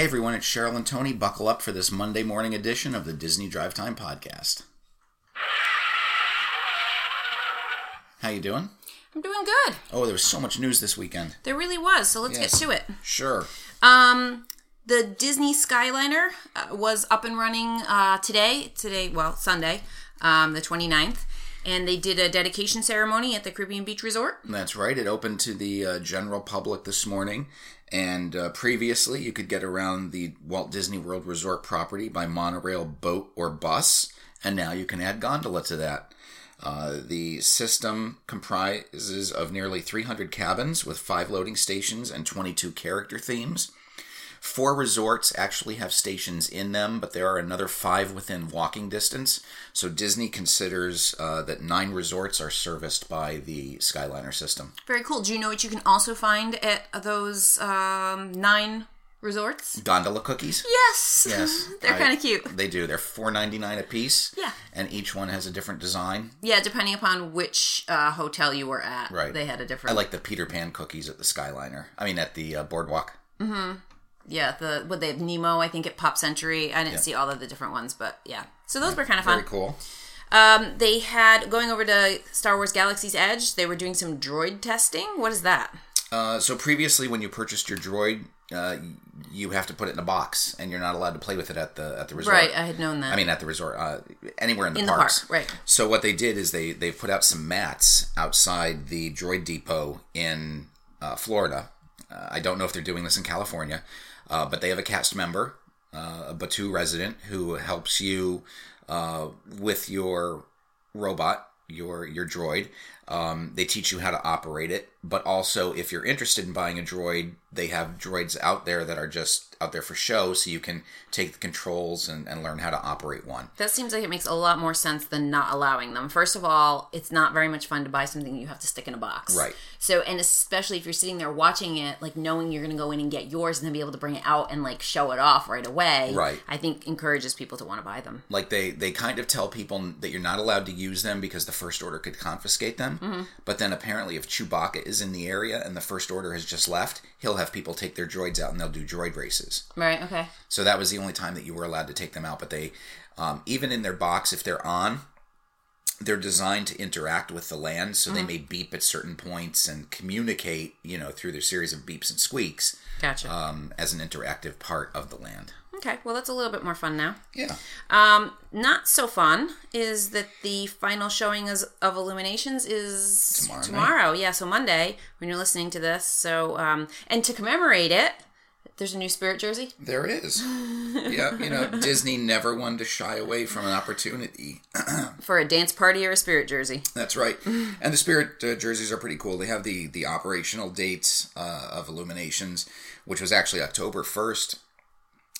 Hey everyone, it's Cheryl and Tony. Buckle up for this Monday morning edition of the Disney Drive Time podcast. How you doing? I'm doing good. Oh, there was so much news this weekend. There really was. So let's Yes. get to it. Sure. Um, the Disney Skyliner uh, was up and running uh, today. Today, well, Sunday, um, the 29th. And they did a dedication ceremony at the Caribbean Beach Resort. That's right. It opened to the uh, general public this morning. And uh, previously, you could get around the Walt Disney World Resort property by monorail, boat, or bus. And now you can add gondola to that. Uh, the system comprises of nearly 300 cabins with five loading stations and 22 character themes. Four resorts actually have stations in them, but there are another five within walking distance. So Disney considers uh, that nine resorts are serviced by the Skyliner system. Very cool. Do you know what you can also find at those um, nine resorts? Gondola cookies? Yes. Yes. They're kind of cute. They do. They're four ninety nine a piece. Yeah. And each one has a different design. Yeah, depending upon which uh, hotel you were at. Right. They had a different. I like the Peter Pan cookies at the Skyliner. I mean, at the uh, boardwalk. Yeah, the what they have Nemo, I think at Pop Century. I didn't see all of the different ones, but yeah. So those were kind of fun. Very cool. Um, they had going over to Star Wars Galaxy's Edge. They were doing some droid testing. What is that? Uh, so previously, when you purchased your droid, uh, you have to put it in a box, and you're not allowed to play with it at the at the resort. Right, I had known that. I mean, at the resort, uh, anywhere in the In the parks. park, right. So what they did is they they put out some mats outside the Droid Depot in uh, Florida. Uh, I don't know if they're doing this in California, uh, but they have a cast member, uh, a Batuu resident, who helps you uh, with your robot, your your droid. Um, they teach you how to operate it, but also if you're interested in buying a droid, they have droids out there that are just out there for show, so you can take the controls and, and learn how to operate one. that seems like it makes a lot more sense than not allowing them. First of all, it's not very much fun to buy something you have to stick in a box. Right. So, and especially if you're sitting there watching it, like knowing you're going to go in and get yours and then be able to bring it out and like show it off right away. Right. I think encourages people to want to buy them. like they they kind of tell people that you're not allowed to use them because the first order could confiscate them but then apparently if chewbacca is in the area and the first order has just left he'll have people take their droids out and they'll do droid races Right. Okay. so that was the only time that you were allowed to take them out but they um, even in their box if they're on they're designed to interact with the land so they may beep at certain points and communicate you know through their series of beeps and squeaks Gotcha. um, as an interactive part of the land okay. Well, that's a little bit more fun now. yeah Um, not so fun is that the final showing is, of Illuminations is Tomorrow tomorrow. Yeah, so Monday when you're listening to this. So, um, and to commemorate it, there's a new Spirit jersey. There is. yeah, you know, Disney never wanted to shy away from an opportunity. for a dance party or a Spirit jersey. That's right. And the Spirit uh, jerseys are pretty cool. They have the the operational dates uh, of Illuminations, which was actually October 1st,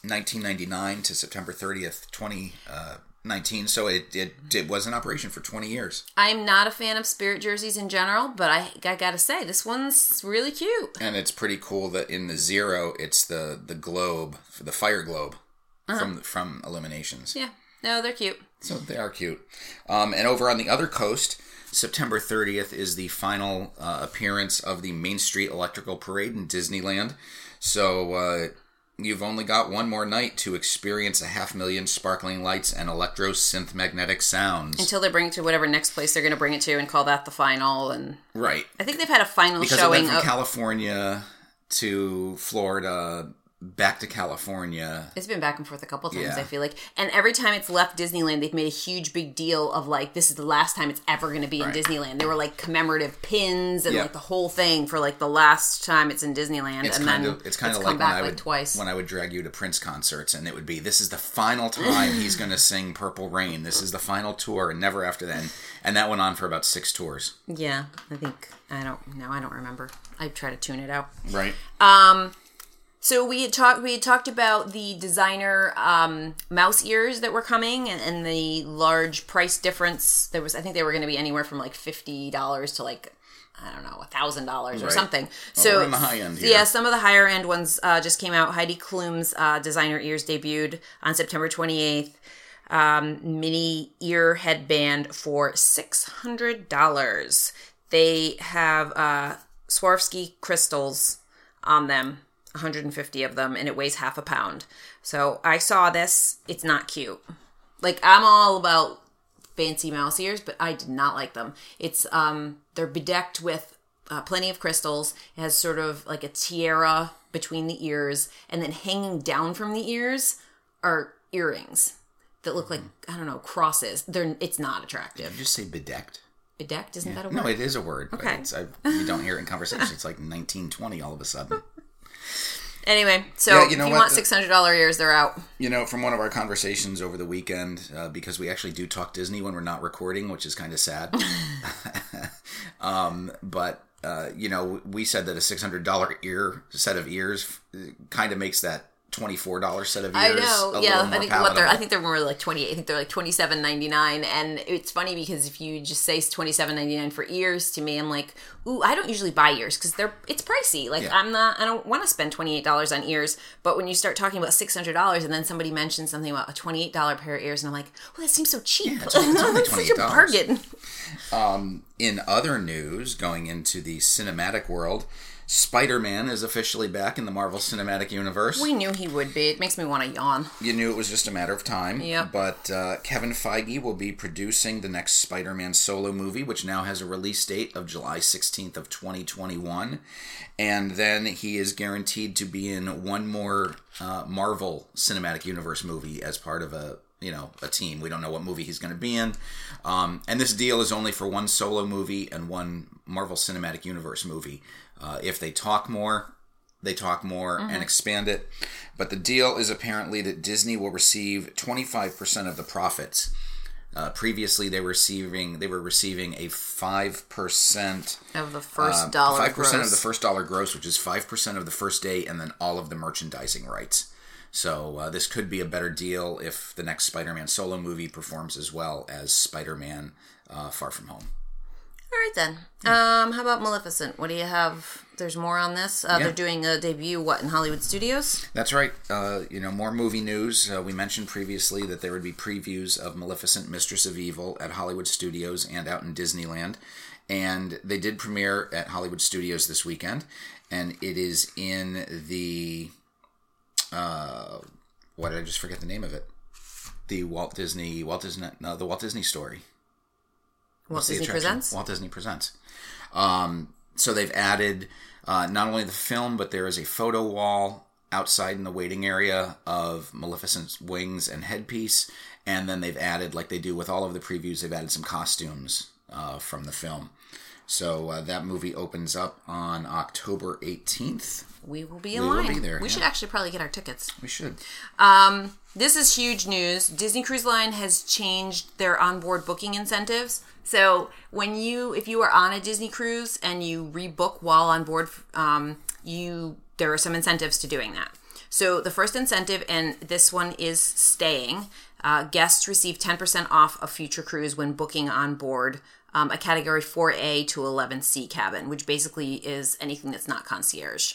1999 to September 30th, 2019. So it, it, it was in operation for 20 years. I'm not a fan of Spirit jerseys in general, but I, I gotta say, this one's really cute. And it's pretty cool that in the zero, it's the, the globe, the fire globe from, from Illuminations. Yeah, no, they're cute. So they are cute. Um, and over on the other coast, September 30th is the final uh, appearance of the Main Street Electrical Parade in Disneyland. So uh, you've only got one more night to experience a half million sparkling lights and electro synth magnetic sounds. Until they bring it to whatever next place they're gonna bring it to and call that the final. And right. I think they've had a final Because it went from of. California to Florida, back to California. It's been back and forth a couple times, Yeah. I feel like. And every time it's left Disneyland, they've made a huge big deal of like, this is the last time it's ever going to be Right. in Disneyland. There were like commemorative pins and Yeah. like the whole thing for like the last time it's in Disneyland. It's and kind then of it's kind of like when I like would twice. when I would drag you to Prince concerts, and it would be this is the final time he's going to sing Purple Rain. This is the final tour, and never after then. And that went on for about six tours. yeah, I think, I don't know, I don't remember. I try to tune it out. Right. Um, so we had talked. We had talked about the designer um, mouse ears that were coming, and, and the large price difference. There was, I think, they were going to be anywhere from like fifty dollars to like I don't know, a thousand dollars or something. Well, so on the high end here. yeah, some of the higher end ones uh, just came out. Heidi Klum's uh, designer ears debuted on September twenty eighth. Um, mini ear headband for six hundred dollars. They have uh, Swarovski crystals on them. 150 of them, and it weighs half a pound. So I saw this. It's not cute. Like I'm all about fancy mouse ears, but I did not like them. It's um they're bedecked with uh, plenty of crystals. It has sort of like a tiara between the ears, and then hanging down from the ears are earrings that look like I don't know crosses. They're it's not attractive. Did you just say bedecked? Bedecked isn't that a word? No, it is a word. Okay. But it's, I, you don't hear it in conversation. It's like 1920 all of a sudden. Anyway, so Yeah, you if you what? want six hundred dollar ears, they're out. You know, from one of our conversations over the weekend, uh, because we actually do talk Disney when we're not recording, which is kind of sad. um, but uh, you know, we said that a six hundred dollar ear set of ears kind of makes that twenty four dollar set of ears. I know. Yeah, I think what they're. I think they're more like twenty eight. I think they're like twenty seven ninety nine. And it's funny because if you just say twenty seven ninety nine for ears to me, I'm like, ooh, I don't usually buy ears because they're it's pricey. Like Yeah. I'm not. I don't want to spend twenty eight dollars on ears. But when you start talking about six hundred dollars, and then somebody mentions something about a twenty eight dollar pair of ears, and I'm like, well, that seems so cheap. it's only- it's only such a $28. bargain. Um, in other news, going into the cinematic world, Spider Man is officially back in the Marvel Cinematic Universe. We knew he would be. It makes me want to yawn. you knew it was just a matter of time. Yeah. But uh, Kevin Feige will be producing the next Spider-Man solo movie, which now has a release date of July 16th of 2021, and then he is guaranteed to be in one more uh, Marvel Cinematic Universe movie as part of a you know a team. We don't know what movie he's going to be in, um, and this deal is only for one solo movie and one Marvel Cinematic Universe movie. Uh, if they talk more, they talk more and expand it. But the deal is apparently that Disney will receive 25% of the profits. Uh, previously, they were receiving they were receiving a five percent Of the first dollar five percent of the first dollar gross, which is five percent of the first day, and then all of the merchandising rights. So uh, this could be a better deal if the next Spider-Man solo movie performs as well as Spider-Man uh, Far From Home. All right then. Um, how about Maleficent? What do you have? There's more on this. Uh, Yeah. They're doing a debut. What in Hollywood studios? That's right. Uh, you know, more movie news. Uh, we mentioned previously that there would be previews of Maleficent, Mistress of Evil at Hollywood Studios and out in Disneyland. And they did premiere at Hollywood Studios this weekend. And it is in the. Uh, what did I just forget the name of it? The Walt Disney. Walt Disney. No, the Walt Disney story. Walt Disney presents. Walt Disney Presents. Um, so they've added uh, not only the film, but there is a photo wall outside in the waiting area of Maleficent's wings and headpiece. And then they've added, like they do with all of the previews, they've added some costumes uh, from the film. So uh, that movie opens up on October 18th. We will be in We will line. be there, we yeah. should actually probably get our tickets. We should. Um, this is huge news. Disney Cruise Line has changed their onboard booking incentives. So when you, if you are on a Disney cruise and you rebook while on board, um, you there are some incentives to doing that. So the first incentive, and this one is staying. Uh, guests receive 10% off a future cruise when booking on board um, a category 4A to 11C cabin, which basically is anything that's not concierge.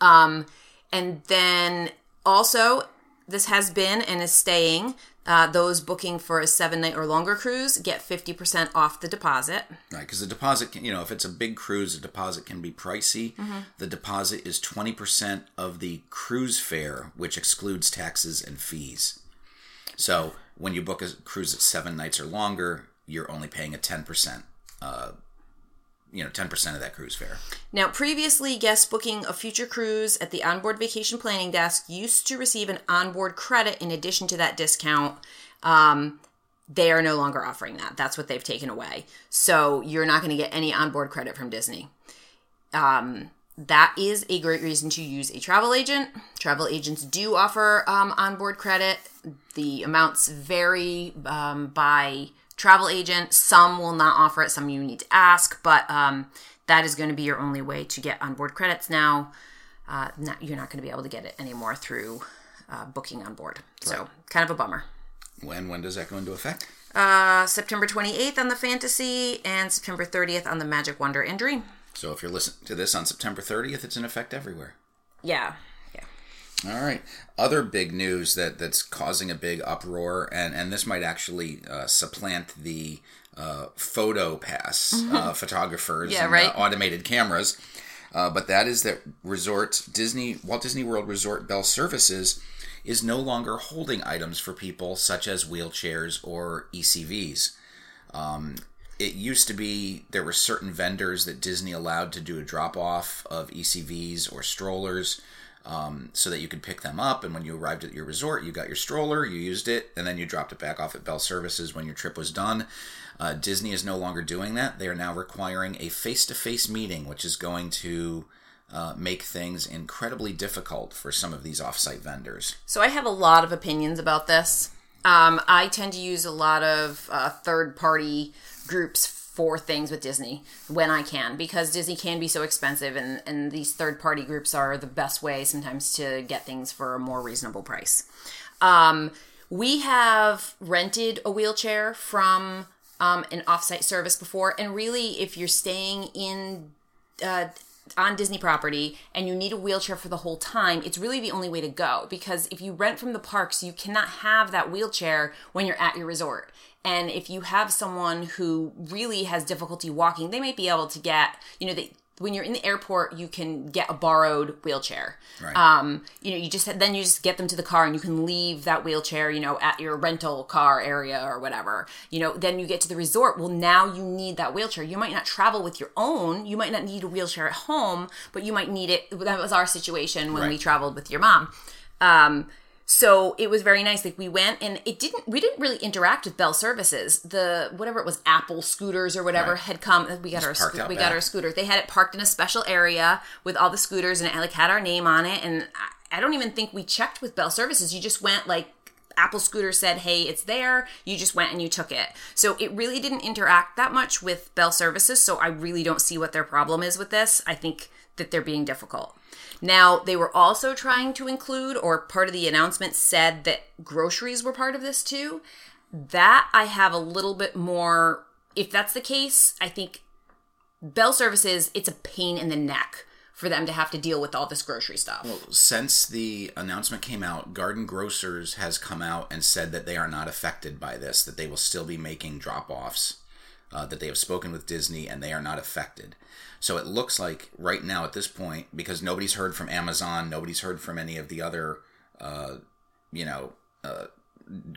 Um, and then also, this has been and is staying. Uh, those booking for a seven night or longer cruise get 50% off the deposit. Right, because the deposit, can, you know, if it's a big cruise, the deposit can be pricey. The deposit is 20% of the cruise fare, which excludes taxes and fees. So when you book a cruise at seven nights or longer, you're only paying a 10%, uh, you know, 10% of that cruise fare. Now, previously, guests booking a future cruise at the onboard vacation planning desk used to receive an onboard credit in addition to that discount. Um, they are no longer offering that. That's what they've taken away. So you're not going to get any onboard credit from Disney. Um, that is a great reason to use a travel agent. Travel agents do offer um, onboard credit. The amounts vary um, by travel agent. Some will not offer it, some you need to ask, but um, that is going to be your only way to get onboard credits now. Uh, not, you're not going to be able to get it anymore through uh, booking on board. So, kind of a bummer. When when does that go into effect? Uh, September 28th on the Fantasy and September 30th on the Magic Wonder and Dream. So if you're listening to this on September 30th, it's in effect everywhere. Yeah. All right. Other big news that that's causing a big uproar, and and this might actually uh, supplant the uh, photo pass uh, photographers. Yeah, and right. uh, automated cameras. Uh, but that is that resort Disney Walt Disney World Resort Bell Services is no longer holding items for people such as wheelchairs or ECVs. Um, it used to be there were certain vendors that Disney allowed to do a drop off of ECVs or strollers um, so that you could pick them up. And when you arrived at your resort, you got your stroller, you used it, and then you dropped it back off at Bell Services when your trip was done. Uh, Disney is no longer doing that. They are now requiring a face to face meeting, which is going to uh, make things incredibly difficult for some of these offsite vendors. So I have a lot of opinions about this. Um, I tend to use a lot of uh, third party groups for things with Disney when I can because Disney can be so expensive and, and these third party groups are the best way sometimes to get things for a more reasonable price. Um, we have rented a wheelchair from um, an offsite service before, and really, if you're staying in uh, on Disney property and you need a wheelchair for the whole time, it's really the only way to go because if you rent from the parks, you cannot have that wheelchair when you're at your resort. And if you have someone who really has difficulty walking, they might be able to get, you know, they when you're in the airport, you can get a borrowed wheelchair. Right. Um, you know, you just then you just get them to the car and you can leave that wheelchair, you know, at your rental car area or whatever. You know, then you get to the resort. Well, now you need that wheelchair. You might not travel with your own. You might not need a wheelchair at home, but you might need it. That was our situation when Right. we traveled with your mom. Um, so it was very nice. Like we went and it didn't. We didn't really interact with Bell Services. The whatever it was, Apple scooters or whatever Right. had come. We got our parked sco- we got our scooter. They had it parked in a special area with all the scooters and it like had our name on it. And I, I don't even think we checked with Bell Services. You just went like Apple Scooter said, "Hey, it's there." You just went and you took it. So it really didn't interact that much with Bell Services. So I really don't see what their problem is with this. I think that they're being difficult. Now, they were also trying to include, or part of the announcement said that groceries were part of this too. That I have a little bit more. If that's the case, I think Bell Services, it's a pain in the neck for them to have to deal with all this grocery stuff. Since the announcement came out, Garden Grocers has come out and said that they are not affected by this, that they will still be making drop offs, uh, that they have spoken with Disney and they are not affected. So it looks like right now at this point, because nobody's heard from Amazon, nobody's heard from any of the other, uh, you know, uh,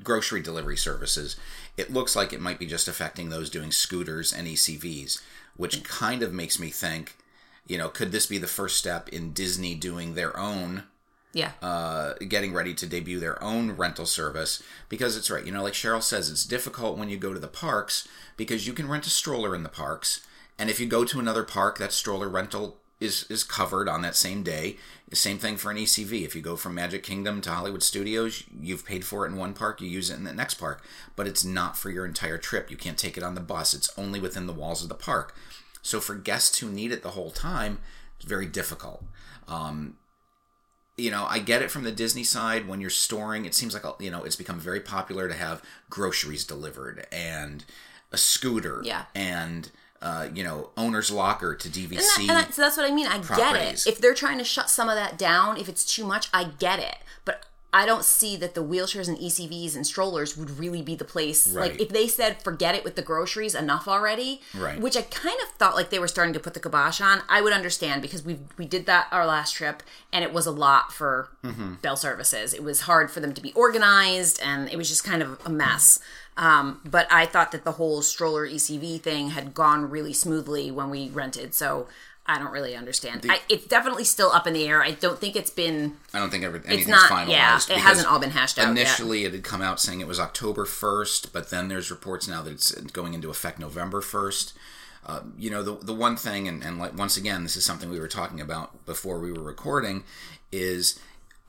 grocery delivery services, it looks like it might be just affecting those doing scooters and ECVs, which kind of makes me think, you know, could this be the first step in Disney doing their own, yeah. uh, getting ready to debut their own rental service? Because it's right, you know, like Cheryl says, it's difficult when you go to the parks because you can rent a stroller in the parks, and if you go to another park, that stroller rental is is covered on that same day. Same thing for an ECV. If you go from Magic Kingdom to Hollywood Studios, you've paid for it in one park, you use it in the next park, but it's not for your entire trip. You can't take it on the bus. It's only within the walls of the park. So for guests who need it the whole time, it's very difficult. Um, you know, I get it from the Disney side when you're storing. It seems like you know it's become very popular to have groceries delivered and a scooter, Yeah. and uh, you know owner's locker to And, DVC. that, and that, so that's what I mean. I get it. If they're trying to shut some of that down, if it's too much, I get it. But I don't see that the wheelchairs and ECVs and strollers would really be the place. Right. Like if they said forget it with the groceries, enough already. Right. Which I kind of thought like they were starting to put the kibosh on. I would understand because we we did that our last trip and it was a lot for Mm-hmm. Bell Services. It was hard for them to be organized and it was just kind of a mess. Um, but I thought that the whole stroller ECV thing had gone really smoothly when we rented. So I don't really understand. I, it's definitely still up in the air. I don't think it's been. I don't think every, anything's not- finalized. yeah, it hasn't all been hashed out yet. Initially, it had come out saying it was October 1st, but then there's reports now that it's going into effect November 1st. Uh, you know, the, the one thing, and, and like, once again, this is something we were talking about before we were recording, is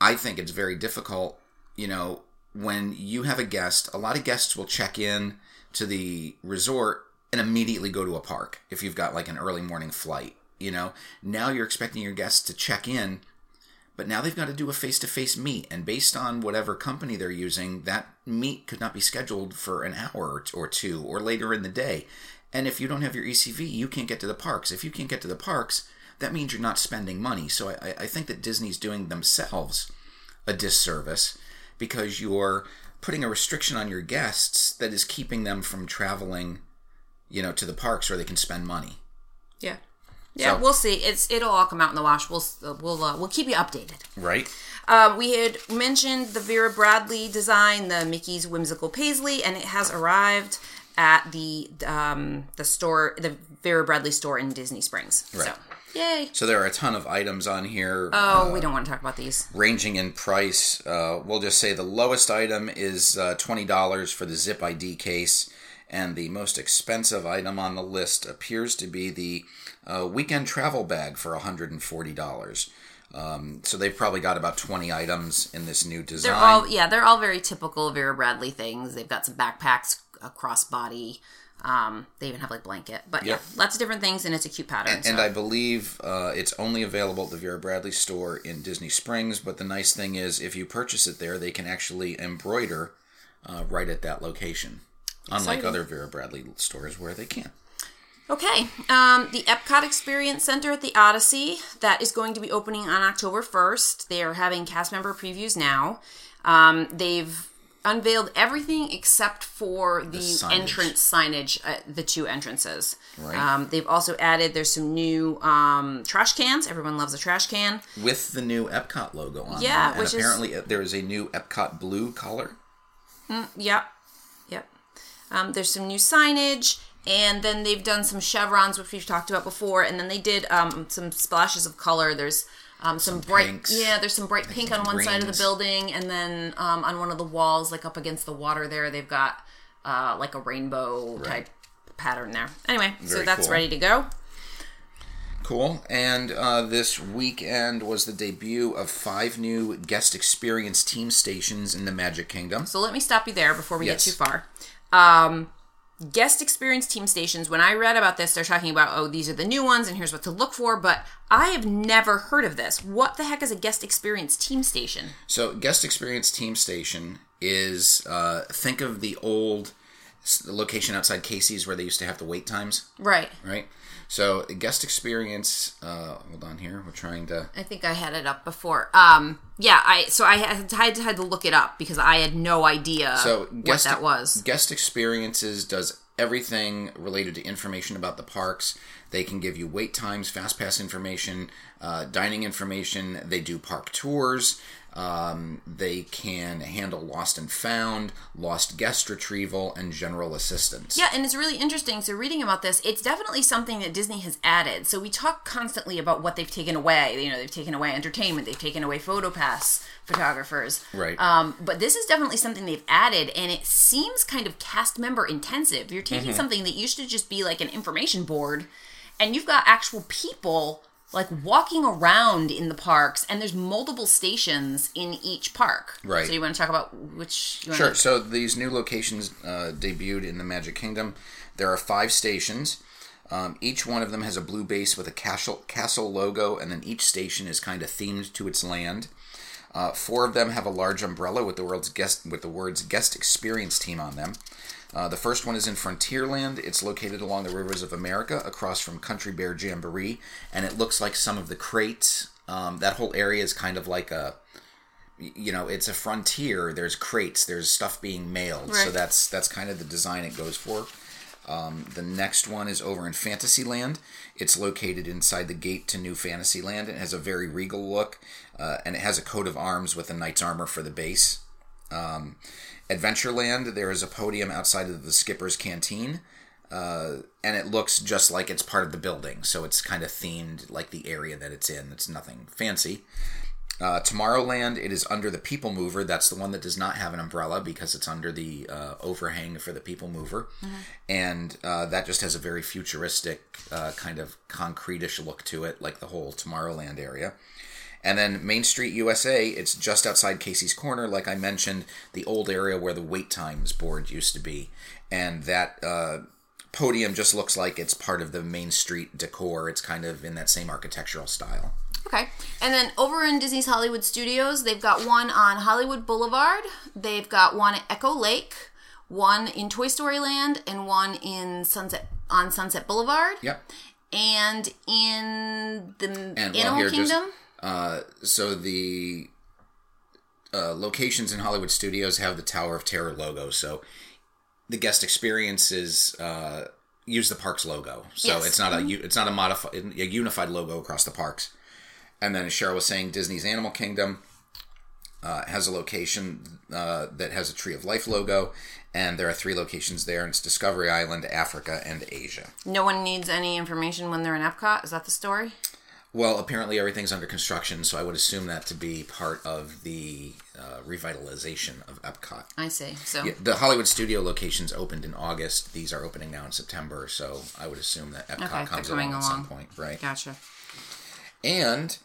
I think it's very difficult, you know, when you have a guest, a lot of guests will check in to the resort and immediately go to a park if you've got like an early morning flight. You know, now you're expecting your guests to check in but now they've got to do a face-to-face meet and based on whatever company they're using that meet could not be scheduled for an hour or two or later in the day. And if you don't have your ecv you can't get to the parks. If you can't get to the parks that means you're not spending money. So i, I think that disney's doing themselves a disservice because you're putting a restriction on your guests that is keeping them from traveling you know to the parks where they can spend money Yeah. Yeah, So- we'll see. It's it'll all come out in the wash. We'll we'll uh, we'll keep you updated. Right. Um, we had mentioned the Vera Bradley design, the Mickey's Whimsical Paisley, and it has arrived at the um, the store, the Vera Bradley store in Disney Springs. Right. So, yay! So there are a ton of items on here. Oh, we don't want to talk about these. ranging in price. Uh, we'll just say the lowest item is uh, twenty dollars for the Zip ID case, and the most expensive item on the list appears to be the uh, weekend travel bag for one hundred and forty dollars. Um, so they've probably got about twenty items in this new design. They're all yeah, they're all very typical Vera Bradley things. They've got some backpacks, a crossbody. Um, they even have like blanket, but Yep. yeah, lots of different things, and it's a cute pattern. and so. I believe uh, it's only available at the Vera Bradley store in Disney Springs. But the nice thing is, if you purchase it there, they can actually embroider uh, right at that location, unlike other Vera Bradley stores where they can't. Okay, um, the Epcot Experience Center at the Odyssey that is going to be opening on October first. They are having cast member previews now. Um, they've unveiled everything except for the, signage. entrance signage, uh, the two entrances. Right. Um, they've also added there's some new um, trash cans. Everyone loves a trash can. with the new Epcot logo on Yeah, them. And which is- apparently uh, there is a new Epcot blue color. Yep. Yep. Um, there's some new signage, and then they've done some chevrons, which we've talked about before, and then they did um, some splashes of color. There's um, some, bright, pinks. yeah. There's some bright pink on some one side of the building, and then um, on one of the walls, like up against the water, there they've got uh, like a rainbow type pattern there. Anyway, so that's cool. ready to go. Cool. And uh, this weekend was the debut of five new guest experience team stations in the Magic Kingdom. So let me stop you there before we Yes. get too far. Um, guest experience team stations. When I read about this, they're talking about oh these are the new ones and here's what to look for. But I have never heard of this. What the heck is a guest experience team station? So, guest experience team station is uh, think of the old location outside Casey's where they used to have the wait times, Right. right? So, guest experience. Uh, hold on here. We're trying to. I think I had it up before. Um, yeah. I so I had, had had to look it up because I had no idea So what guest that was. Guest experiences does everything related to information about the parks. They can give you wait times, fast pass information, uh, dining information. They do park tours. Um, they can handle lost and found, lost guest retrieval, and general assistance. Yeah, and it's really interesting. So, reading about this, it's definitely something that Disney has added. So, we talk constantly about what they've taken away. You know, they've taken away entertainment, they've taken away PhotoPass photographers. Right. Um, but this is definitely something they've added, and it seems kind of cast member intensive. You're taking Mm-hmm. something that used to just be like an information board, and you've got actual people like walking around in the parks, and there's multiple stations in each park. Right. So, you want to talk about which? Sure. So these new locations uh, debuted in the Magic Kingdom. There are five stations. Um, each one of them has a blue base with a castle, castle logo, and then each station is kind of themed to its land. Uh, four of them have a large umbrella with the world's guest with the words "Guest Experience Team" on them. Uh, the first one is in Frontierland. It's located along the rivers of America, across from Country Bear Jamboree, and it looks like some of the crates. Um, that whole area is kind of like a you know it's a frontier. There's crates. There's stuff being mailed. So that's that's kind of the design it goes for. Um, the next one is over in fantasyland. It's located inside the gate to new fantasyland. It has a very regal look uh, and it has a coat of arms with a knight's armor for the base um, adventureland there is a podium outside of the skipper's canteen uh, and it looks just like it's part of the building so it's kind of themed like the area that it's in it's nothing fancy uh, Tomorrowland, it is under the People Mover. That's the one that does not have an umbrella because it's under the uh, overhang for the People Mover. And uh, that just has a very futuristic, uh, kind of concrete-ish look to it, like the whole Tomorrowland area. And then Main Street USA, it's just outside Casey's Corner, like I mentioned, the old area where the wait times board used to be. And that uh, podium just looks like it's part of the Main Street decor. It's kind of in that same architectural style. Okay. And then over in Disney's Hollywood Studios, they've got one on Hollywood Boulevard. They've got one at Echo Lake, one in Toy Story Land, and one in Sunset on Sunset Boulevard. Yep. And in the And Animal just- Kingdom. Uh, so the uh, locations in Hollywood Studios have the Tower of Terror logo. So the guest experience is uh, use the park's logo. So Yes. Mm-hmm. it's not a u- it's not a modified a unified logo across the parks. And then as Cheryl was saying, Disney's Animal Kingdom uh, has a location uh, that has a Tree of Life logo, and there are three locations there, and it's Discovery Island, Africa, and Asia. No one needs any information when they're in Epcot. Is that the story? Well, apparently everything's under construction, so I would assume that to be part of the uh, revitalization of Epcot. I see. So Yeah, the Hollywood studio locations opened in August. These are opening now in September, so I would assume that Epcot Okay, comes coming along at some point, right? gotcha. And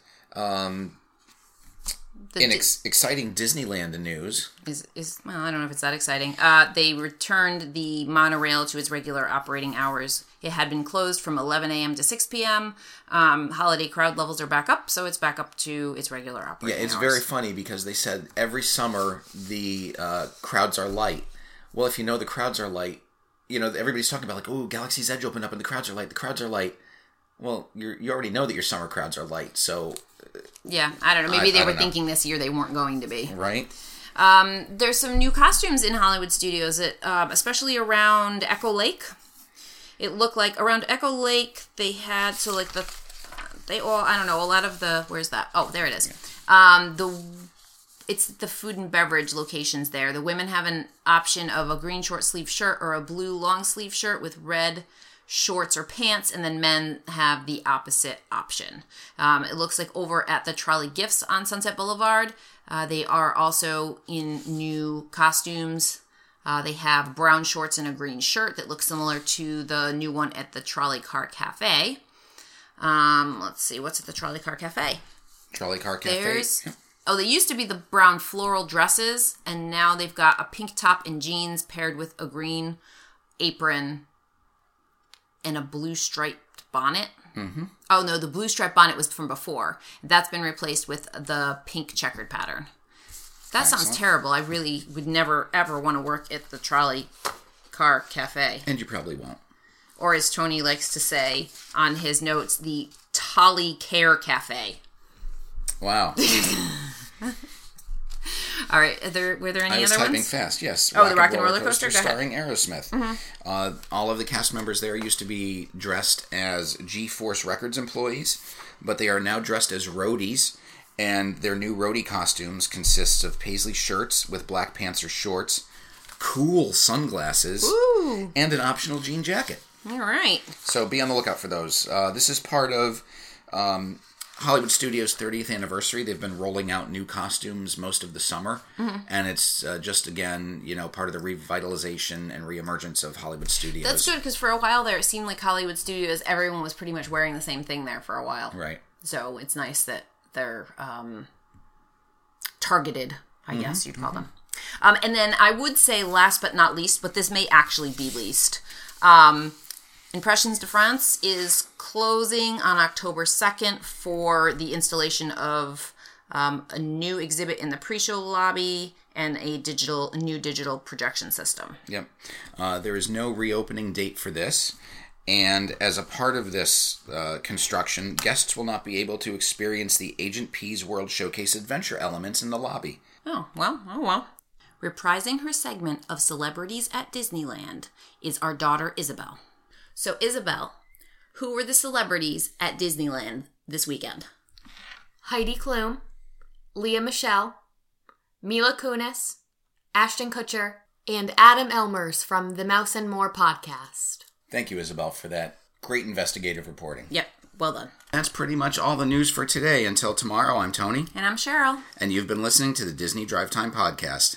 The in ex- exciting Disneyland news, is is well, I don't know if it's that exciting. Uh, they returned the monorail to its regular operating hours. It had been closed from 11 a.m. to 6 p.m. Um, holiday crowd levels are back up, so it's back up to its regular operating. yeah, it's hours. very funny because they said every summer the uh, crowds are light. Well, if you know the crowds are light, you know everybody's talking about like, oh, Galaxy's Edge opened up and the crowds are light. The crowds are light. Well, you you already know that your summer crowds are light, so yeah. I don't know. Maybe I- they I were thinking this year they weren't going to be. right. There's some new costumes in Hollywood studios, that, um, especially around Echo Lake. It looked like around Echo Lake they had so like the they all I don't know a lot of the where's that? Oh there it is. Um the it's the food and beverage locations there. The women have an option of a green short sleeve shirt or a blue long sleeve shirt with red shorts or pants and then men have the opposite option. Um, it looks like over at the trolley gifts on sunset boulevard uh, they are also in new costumes uh, they have brown shorts and a green shirt that looks similar to the new one at the trolley car cafe um, let's see what's at the trolley car cafe Trolley Car Cafe. there's oh, they used to be the brown floral dresses, and now they've got a pink top and jeans paired with a green apron and a blue striped bonnet. Mm-hmm. Oh no, the blue striped bonnet was from before. That's been replaced with the pink checkered pattern. That sounds terrible. I really would never ever want to work at the trolley car cafe, and you probably won't. or as Tony likes to say on his notes, the Tolly Care Cafe. Wow. All right, are there were there any I was other typing ones? fast. Yes. Oh, the Rock and Roller Coaster? Ahead. starring Aerosmith. Uh, all of the cast members there used to be dressed as G-Force Records employees, but they are now dressed as roadies. And their new roadie costumes consists of paisley shirts with Black pants or shorts, cool sunglasses, Ooh. and an optional jean jacket. All right. So be on the lookout for those. Uh, this is part of um, Hollywood Studios' 30th anniversary. They've been rolling out new costumes most of the summer, Mm-hmm. and it's uh, just again, you know, part of the revitalization and reemergence of Hollywood Studios. That's good because for a while there, it seemed like Hollywood Studios, everyone was pretty much wearing the same thing there for a while. Right. So it's nice that they're um, targeted, I Mm-hmm. guess you'd call them. Um, and then I would say, last but not least, but this may actually be least. Um, Impressions de France is closing on October 2nd for the installation of um, a new exhibit in the pre-show lobby and a digital a new digital projection system. Yep. Uh, there is no reopening date for this. And as a part of this uh, construction, guests will not be able to experience the Agent P's World Showcase adventure elements in the lobby. Oh, well, oh well. Reprising her segment of Celebrities at Disneyland is our daughter Isabel. So, Isabel, who were the celebrities at Disneyland this weekend? Heidi Klum, Lea Michele, Mila Kunis, Ashton Kutcher, and Adam Elmers from the Mouse and More podcast. Thank you, Isabel, for that great investigative reporting. Yep, well done. That's pretty much all the news for today. Until tomorrow, I'm Tony, And I'm Cheryl. and you've been listening to the Disney Drive Time Podcast.